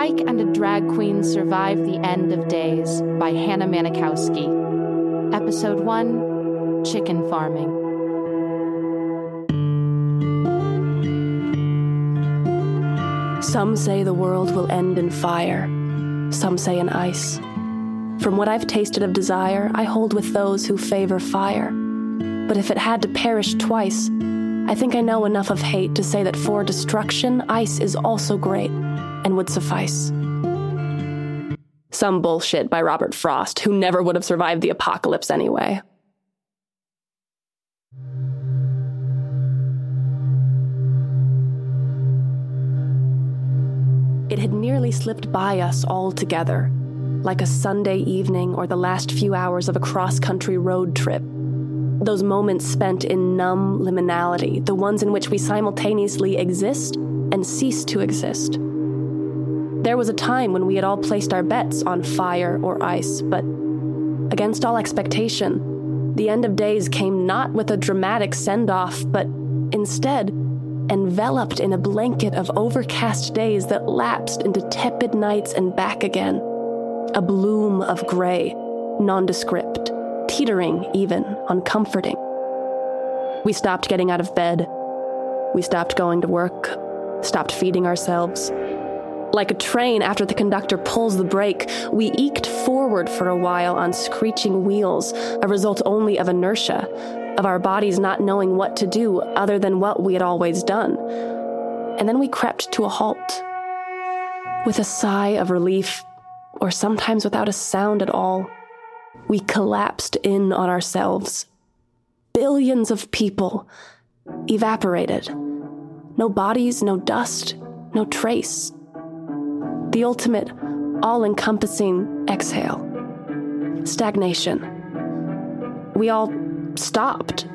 Dyke and a Drag Queen Survive the End of Days by Hannah Manikowski. Episode 1 Chicken Farming. Some say the world will end in fire, some say in ice. From what I've tasted of desire, I hold with those who favor fire. But if it had to perish twice, I think I know enough of hate to say that for destruction, ice is also great and would suffice. Some bullshit by Robert Frost, who never would have survived the apocalypse anyway. It had nearly slipped by us altogether, like a Sunday evening or the last few hours of a cross country road trip. Those moments spent in numb liminality, the ones in which we simultaneously exist and cease to exist. There was a time when we had all placed our bets on fire or ice, but against all expectation, the end of days came not with a dramatic send off, but instead enveloped in a blanket of overcast days that lapsed into tepid nights and back again. A bloom of gray, nondescript, teetering even, uncomforting. We stopped getting out of bed. We stopped going to work, stopped feeding ourselves. Like a train after the conductor pulls the brake, we eked forward for a while on screeching wheels, a result only of inertia, of our bodies not knowing what to do other than what we had always done. And then we crept to a halt. With a sigh of relief, or sometimes without a sound at all, we collapsed in on ourselves. Billions of people evaporated. No bodies, no dust, no trace. The ultimate, all encompassing exhale. Stagnation. We all stopped.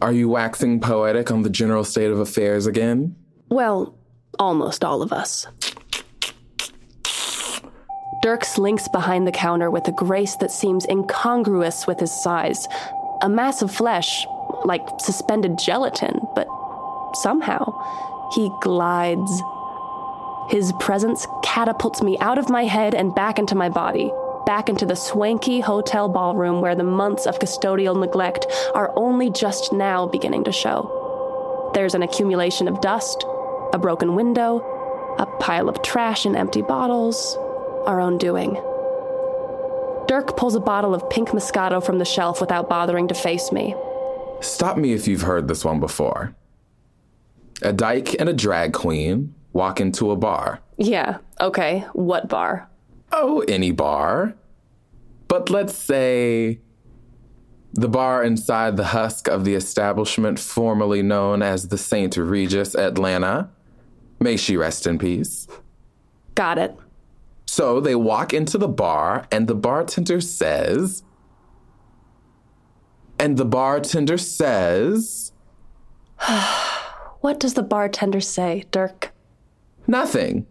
Are you waxing poetic on the general state of affairs again? Well, almost all of us. Dirk slinks behind the counter with a grace that seems incongruous with his size. A mass of flesh, like suspended gelatin, but somehow he glides. His presence catapults me out of my head and back into my body, back into the swanky hotel ballroom where the months of custodial neglect are only just now beginning to show. There's an accumulation of dust, a broken window, a pile of trash and empty bottles, our own doing. Dirk pulls a bottle of pink Moscato from the shelf without bothering to face me. Stop me if you've heard this one before. A dyke and a drag queen walk into a bar. Yeah, okay. What bar? Oh, any bar. But let's say the bar inside the husk of the establishment formerly known as the St. Regis Atlanta. May she rest in peace. Got it. So they walk into the bar, and the bartender says, and the bartender says, What does the bartender say, Dirk? Nothing.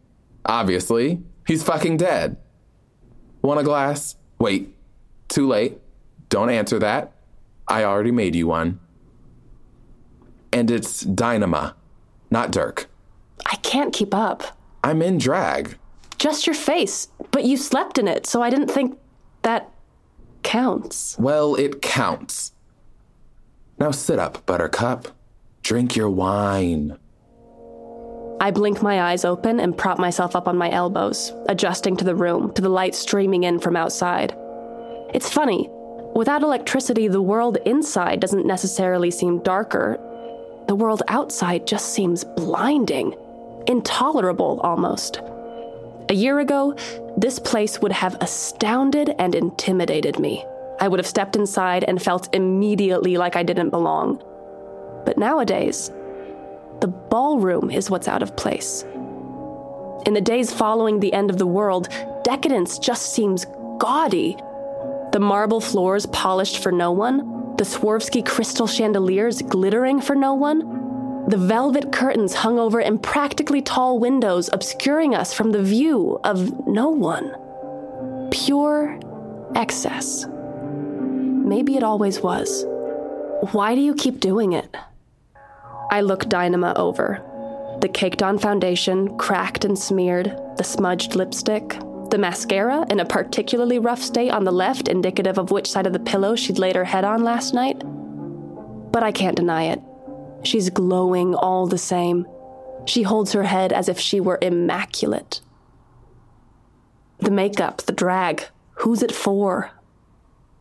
Obviously, he's fucking dead. Want a glass? Wait. Too late. Don't answer that. I already made you one. And it's Dynama, not Dirk. I can't keep up. I'm in drag. Just your face, but you slept in it, so I didn't think that counts. Well, it counts. Now sit up, Buttercup. Drink your wine. I blink my eyes open and prop myself up on my elbows, adjusting to the room, to the light streaming in from outside. It's funny. Without electricity, the world inside doesn't necessarily seem darker. The world outside just seems blinding, intolerable almost. A year ago, this place would have astounded and intimidated me. I would have stepped inside and felt immediately like I didn't belong. But nowadays, the ballroom is what's out of place. In the days following the end of the world, decadence just seems gaudy. The marble floors polished for no one, the Swarovski crystal chandeliers glittering for no one, the velvet curtains hung over impractically tall windows obscuring us from the view of no one. Pure excess. Maybe it always was. Why do you keep doing it? I look Dynama over. The caked on foundation, cracked and smeared, the smudged lipstick, the mascara in a particularly rough state on the left, indicative of which side of the pillow she'd laid her head on last night. But I can't deny it. She's glowing all the same. She holds her head as if she were immaculate. The makeup, the drag, who's it for?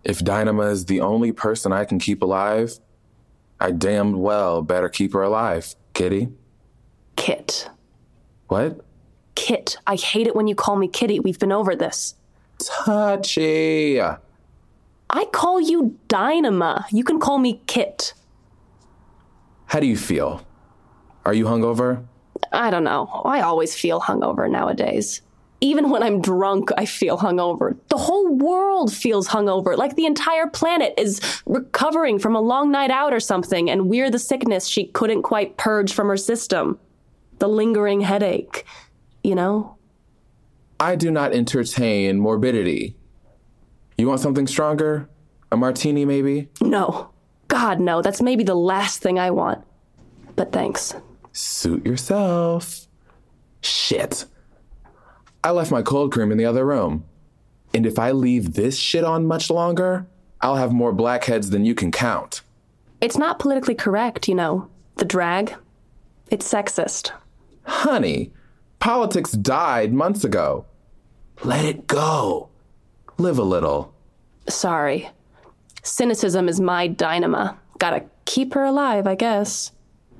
If Dynama is the only person I can keep alive, I damned well better keep her alive, Kitty. Kit. What? Kit. I hate it when you call me Kitty. We've been over this. Touchy. I call you Dynama. You can call me Kit. How do you feel? Are you hungover? I don't know. I always feel hungover nowadays. Even when I'm drunk, I feel hungover. The whole world feels hungover, like the entire planet is recovering from a long night out or something, and we're the sickness she couldn't quite purge from her system. The lingering headache, you know? I do not entertain morbidity. You want something stronger? A martini, maybe? No. God, no. That's maybe the last thing I want. But thanks. Suit yourself. Shit. I left my cold cream in the other room. And if I leave this shit on much longer, I'll have more blackheads than you can count. It's not politically correct, you know. The drag. It's sexist. Honey, politics died months ago. Let it go. Live a little. Sorry. Cynicism is my dynama. Gotta keep her alive, I guess.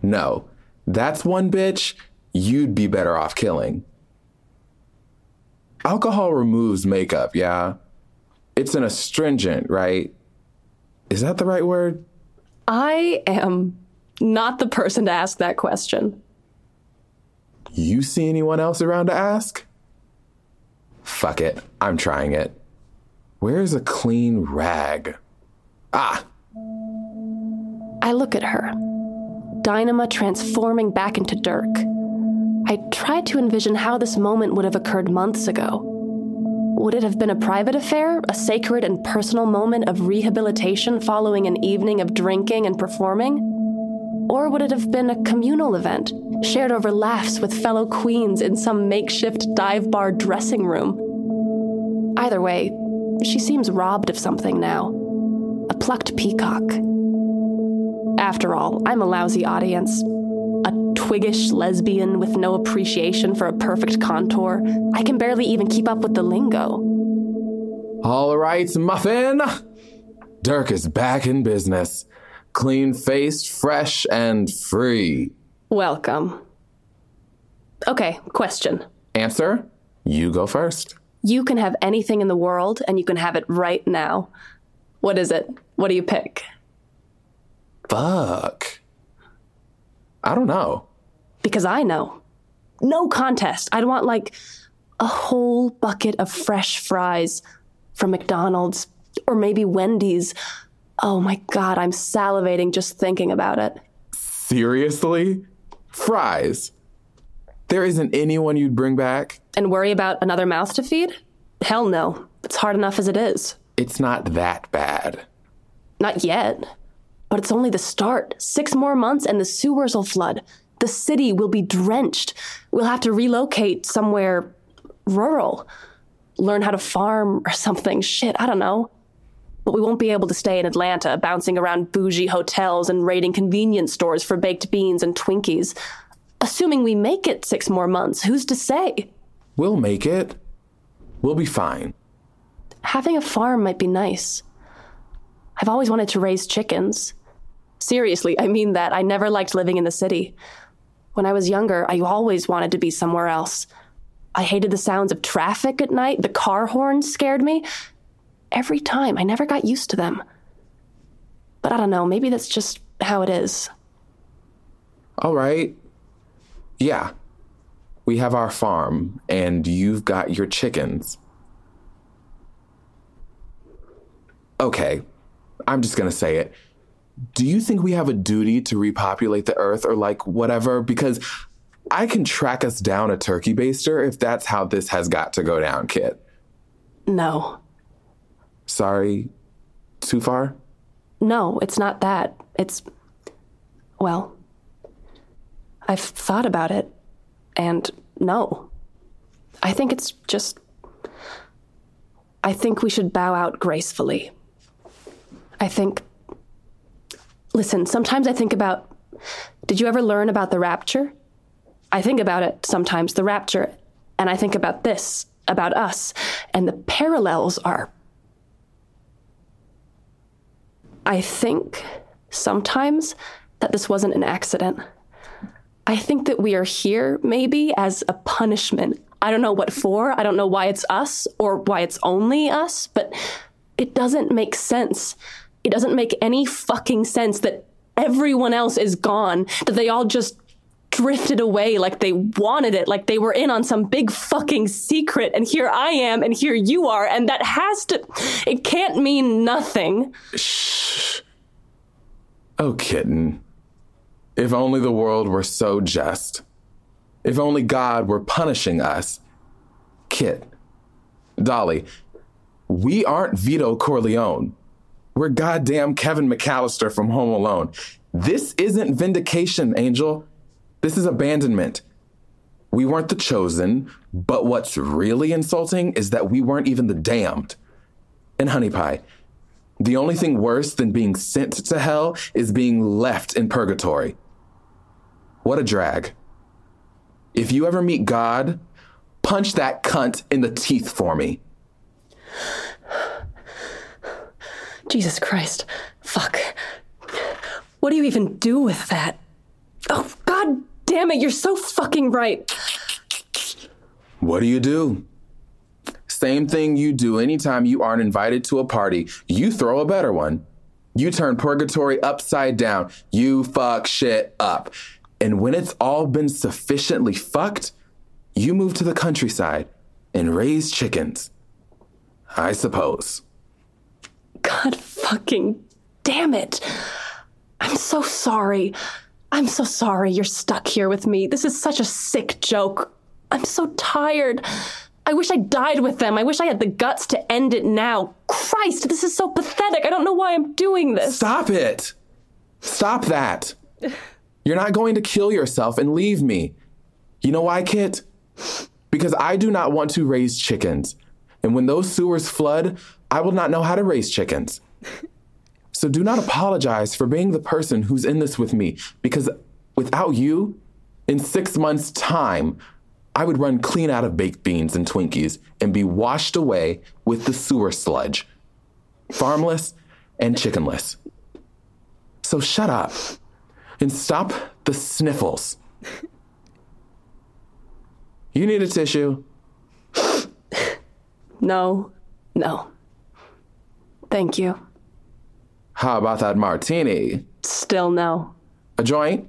No, that's one bitch you'd be better off killing. Alcohol removes makeup, yeah? It's an astringent, right? Is that the right word? I am not the person to ask that question. You see anyone else around to ask? Fuck it, I'm trying it. Where's a clean rag? Ah! I look at her. Dynama transforming back into Dirk. I tried to envision how this moment would have occurred months ago. Would it have been a private affair, a sacred and personal moment of rehabilitation following an evening of drinking and performing? Or would it have been a communal event, shared over laughs with fellow queens in some makeshift dive bar dressing room? Either way, she seems robbed of something now. A plucked peacock. After all, I'm a lousy audience. Twiggish lesbian with no appreciation for a perfect contour. I can barely even keep up with the lingo. All right, Muffin! Dirk is back in business. Clean faced, fresh, and free. Welcome. Okay, question. Answer? You go first. You can have anything in the world, and you can have it right now. What is it? What do you pick? Fuck. I don't know. Because I know. No contest. I'd want like a whole bucket of fresh fries from McDonald's or maybe Wendy's. Oh my God, I'm salivating just thinking about it. Seriously? Fries? There isn't anyone you'd bring back? And worry about another mouth to feed? Hell no. It's hard enough as it is. It's not that bad. Not yet. But it's only the start. Six more months and the sewers will flood. The city will be drenched. We'll have to relocate somewhere rural. Learn how to farm or something. Shit, I don't know. But we won't be able to stay in Atlanta, bouncing around bougie hotels and raiding convenience stores for baked beans and Twinkies. Assuming we make it six more months, who's to say? We'll make it. We'll be fine. Having a farm might be nice. I've always wanted to raise chickens. Seriously, I mean that. I never liked living in the city. When I was younger, I always wanted to be somewhere else. I hated the sounds of traffic at night. The car horns scared me. Every time, I never got used to them. But I don't know, maybe that's just how it is. All right. Yeah. We have our farm, and you've got your chickens. Okay, I'm just gonna say it. Do you think we have a duty to repopulate the earth or like whatever? Because I can track us down a turkey baster if that's how this has got to go down, Kit. No. Sorry, too far? No, it's not that. It's. Well. I've thought about it, and no. I think it's just. I think we should bow out gracefully. I think. Listen, sometimes I think about. Did you ever learn about the rapture? I think about it sometimes, the rapture, and I think about this, about us, and the parallels are. I think sometimes that this wasn't an accident. I think that we are here maybe as a punishment. I don't know what for. I don't know why it's us or why it's only us, but it doesn't make sense. It doesn't make any fucking sense that everyone else is gone, that they all just drifted away like they wanted it, like they were in on some big fucking secret. And here I am, and here you are, and that has to, it can't mean nothing. Shh. Oh, kitten. If only the world were so just. If only God were punishing us. Kit, Dolly, we aren't Vito Corleone. We're goddamn Kevin McCallister from Home Alone. This isn't vindication, Angel. This is abandonment. We weren't the chosen, but what's really insulting is that we weren't even the damned. And Honey Pie, the only thing worse than being sent to hell is being left in purgatory. What a drag. If you ever meet God, punch that cunt in the teeth for me. Jesus Christ. Fuck. What do you even do with that? Oh, God damn it, you're so fucking right. What do you do? Same thing you do anytime you aren't invited to a party. You throw a better one. You turn purgatory upside down. You fuck shit up. And when it's all been sufficiently fucked, you move to the countryside and raise chickens. I suppose. God fucking damn it. I'm so sorry. I'm so sorry you're stuck here with me. This is such a sick joke. I'm so tired. I wish I died with them. I wish I had the guts to end it now. Christ, this is so pathetic. I don't know why I'm doing this. Stop it. Stop that. You're not going to kill yourself and leave me. You know why, Kit? Because I do not want to raise chickens. And when those sewers flood, I will not know how to raise chickens. So do not apologize for being the person who's in this with me, because without you, in six months' time, I would run clean out of baked beans and Twinkies and be washed away with the sewer sludge, farmless and chickenless. So shut up and stop the sniffles. You need a tissue? No, no. Thank you. How about that martini? Still no. A joint?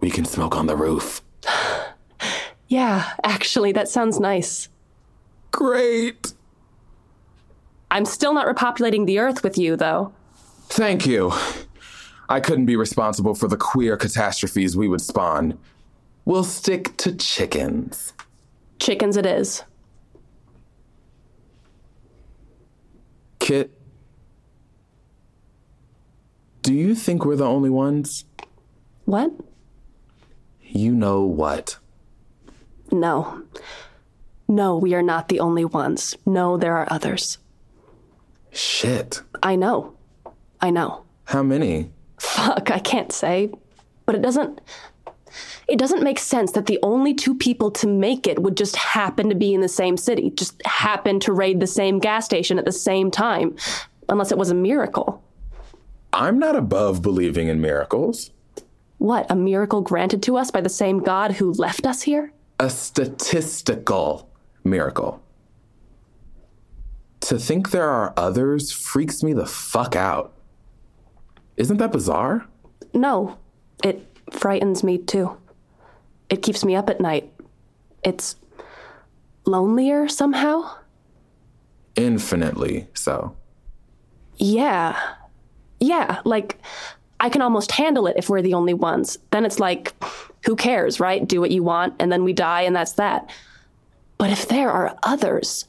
We can smoke on the roof. Yeah, actually, that sounds nice. Great. I'm still not repopulating the Earth with you, though. Thank you. I couldn't be responsible for the queer catastrophes we would spawn. We'll stick to chickens. Chickens it is. Kit, do you think we're the only ones? What? You know what? No. No, we are not the only ones. No, there are others. Shit. I know. I know. How many? Fuck, I can't say. But it doesn't. It doesn't make sense that the only two people to make it would just happen to be in the same city, just happen to raid the same gas station at the same time, unless it was a miracle. I'm not above believing in miracles. What, a miracle granted to us by the same God who left us here? A statistical miracle. To think there are others freaks me the fuck out. Isn't that bizarre? No, it frightens me too. It keeps me up at night. It's lonelier somehow? Infinitely so. Yeah. Yeah, like I can almost handle it if we're the only ones. Then it's like, who cares, right? Do what you want, and then we die, and that's that. But if there are others,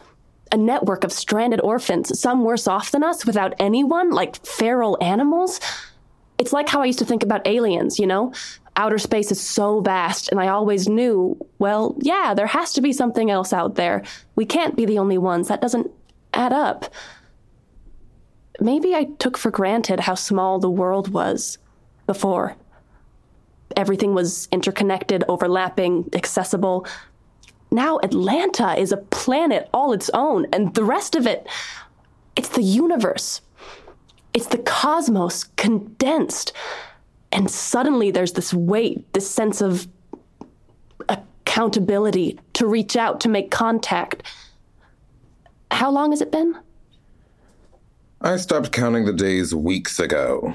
a network of stranded orphans, some worse off than us, without anyone, like feral animals, it's like how I used to think about aliens, you know? Outer space is so vast, and I always knew, well, yeah, there has to be something else out there. We can't be the only ones. That doesn't add up. Maybe I took for granted how small the world was before. Everything was interconnected, overlapping, accessible. Now Atlanta is a planet all its own, and the rest of it, it's the universe. It's the cosmos condensed. And suddenly there's this weight, this sense of accountability to reach out, to make contact. How long has it been? I stopped counting the days weeks ago.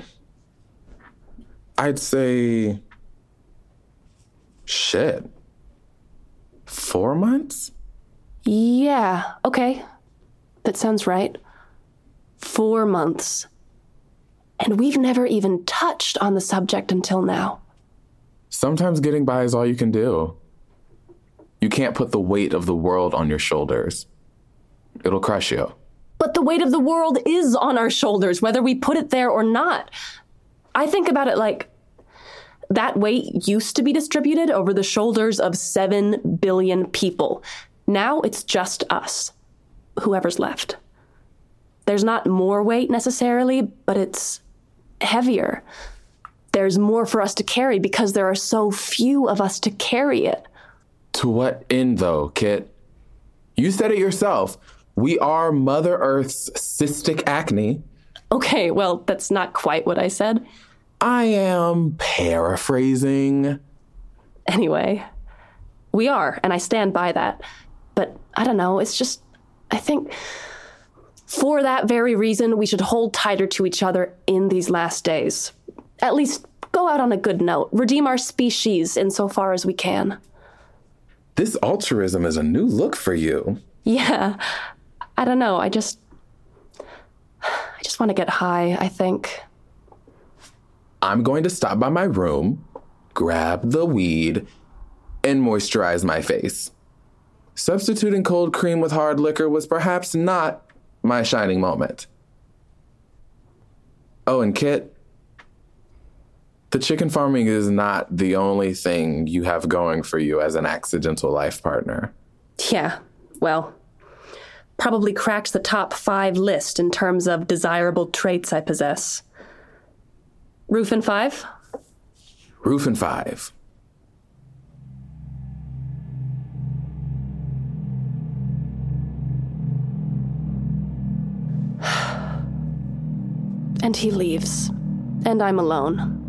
I'd say. Shit. Four months? Yeah, okay. That sounds right. Four months. And we've never even touched on the subject until now. Sometimes getting by is all you can do. You can't put the weight of the world on your shoulders, it'll crush you. But the weight of the world is on our shoulders, whether we put it there or not. I think about it like that weight used to be distributed over the shoulders of 7 billion people. Now it's just us, whoever's left. There's not more weight necessarily, but it's heavier. There's more for us to carry because there are so few of us to carry it. To what end, though, Kit? You said it yourself. We are Mother Earth's cystic acne. Okay, well, that's not quite what I said. I am paraphrasing. Anyway, we are, and I stand by that. But I don't know, it's just, I think for that very reason, we should hold tighter to each other in these last days. At least go out on a good note, redeem our species insofar as we can. This altruism is a new look for you. Yeah. I don't know. I just. I just want to get high, I think. I'm going to stop by my room, grab the weed, and moisturize my face. Substituting cold cream with hard liquor was perhaps not my shining moment. Oh, and Kit, the chicken farming is not the only thing you have going for you as an accidental life partner. Yeah, well, probably cracked the top five list in terms of desirable traits I possess. Roof and five? Roof and five. and he leaves. And I'm alone.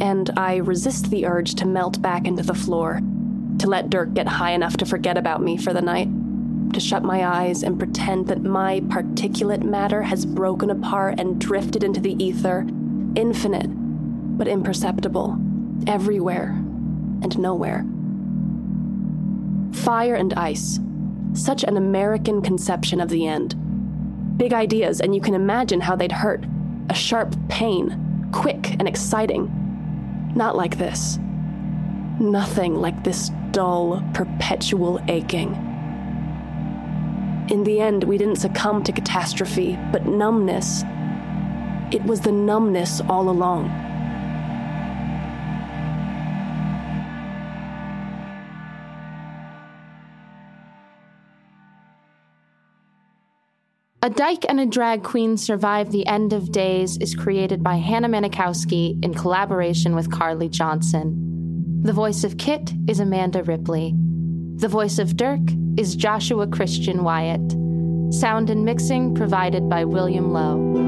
And I resist the urge to melt back into the floor, to let Dirk get high enough to forget about me for the night, to shut my eyes and pretend that my particulate matter has broken apart and drifted into the ether infinite, but imperceptible, everywhere and nowhere. Fire and ice. Such an American conception of the end. Big ideas, and you can imagine how they'd hurt. A sharp pain, quick and exciting. Not like this. Nothing like this dull, perpetual aching. In the end, we didn't succumb to catastrophe, but numbness it was the numbness all along. A Dyke and a Drag Queen Survive the End of Days is created by Hannah Manikowski in collaboration with Carly Johnson. The voice of Kit is Amanda Ripley. The voice of Dirk is Joshua Christian Wyatt. Sound and mixing provided by William Lowe.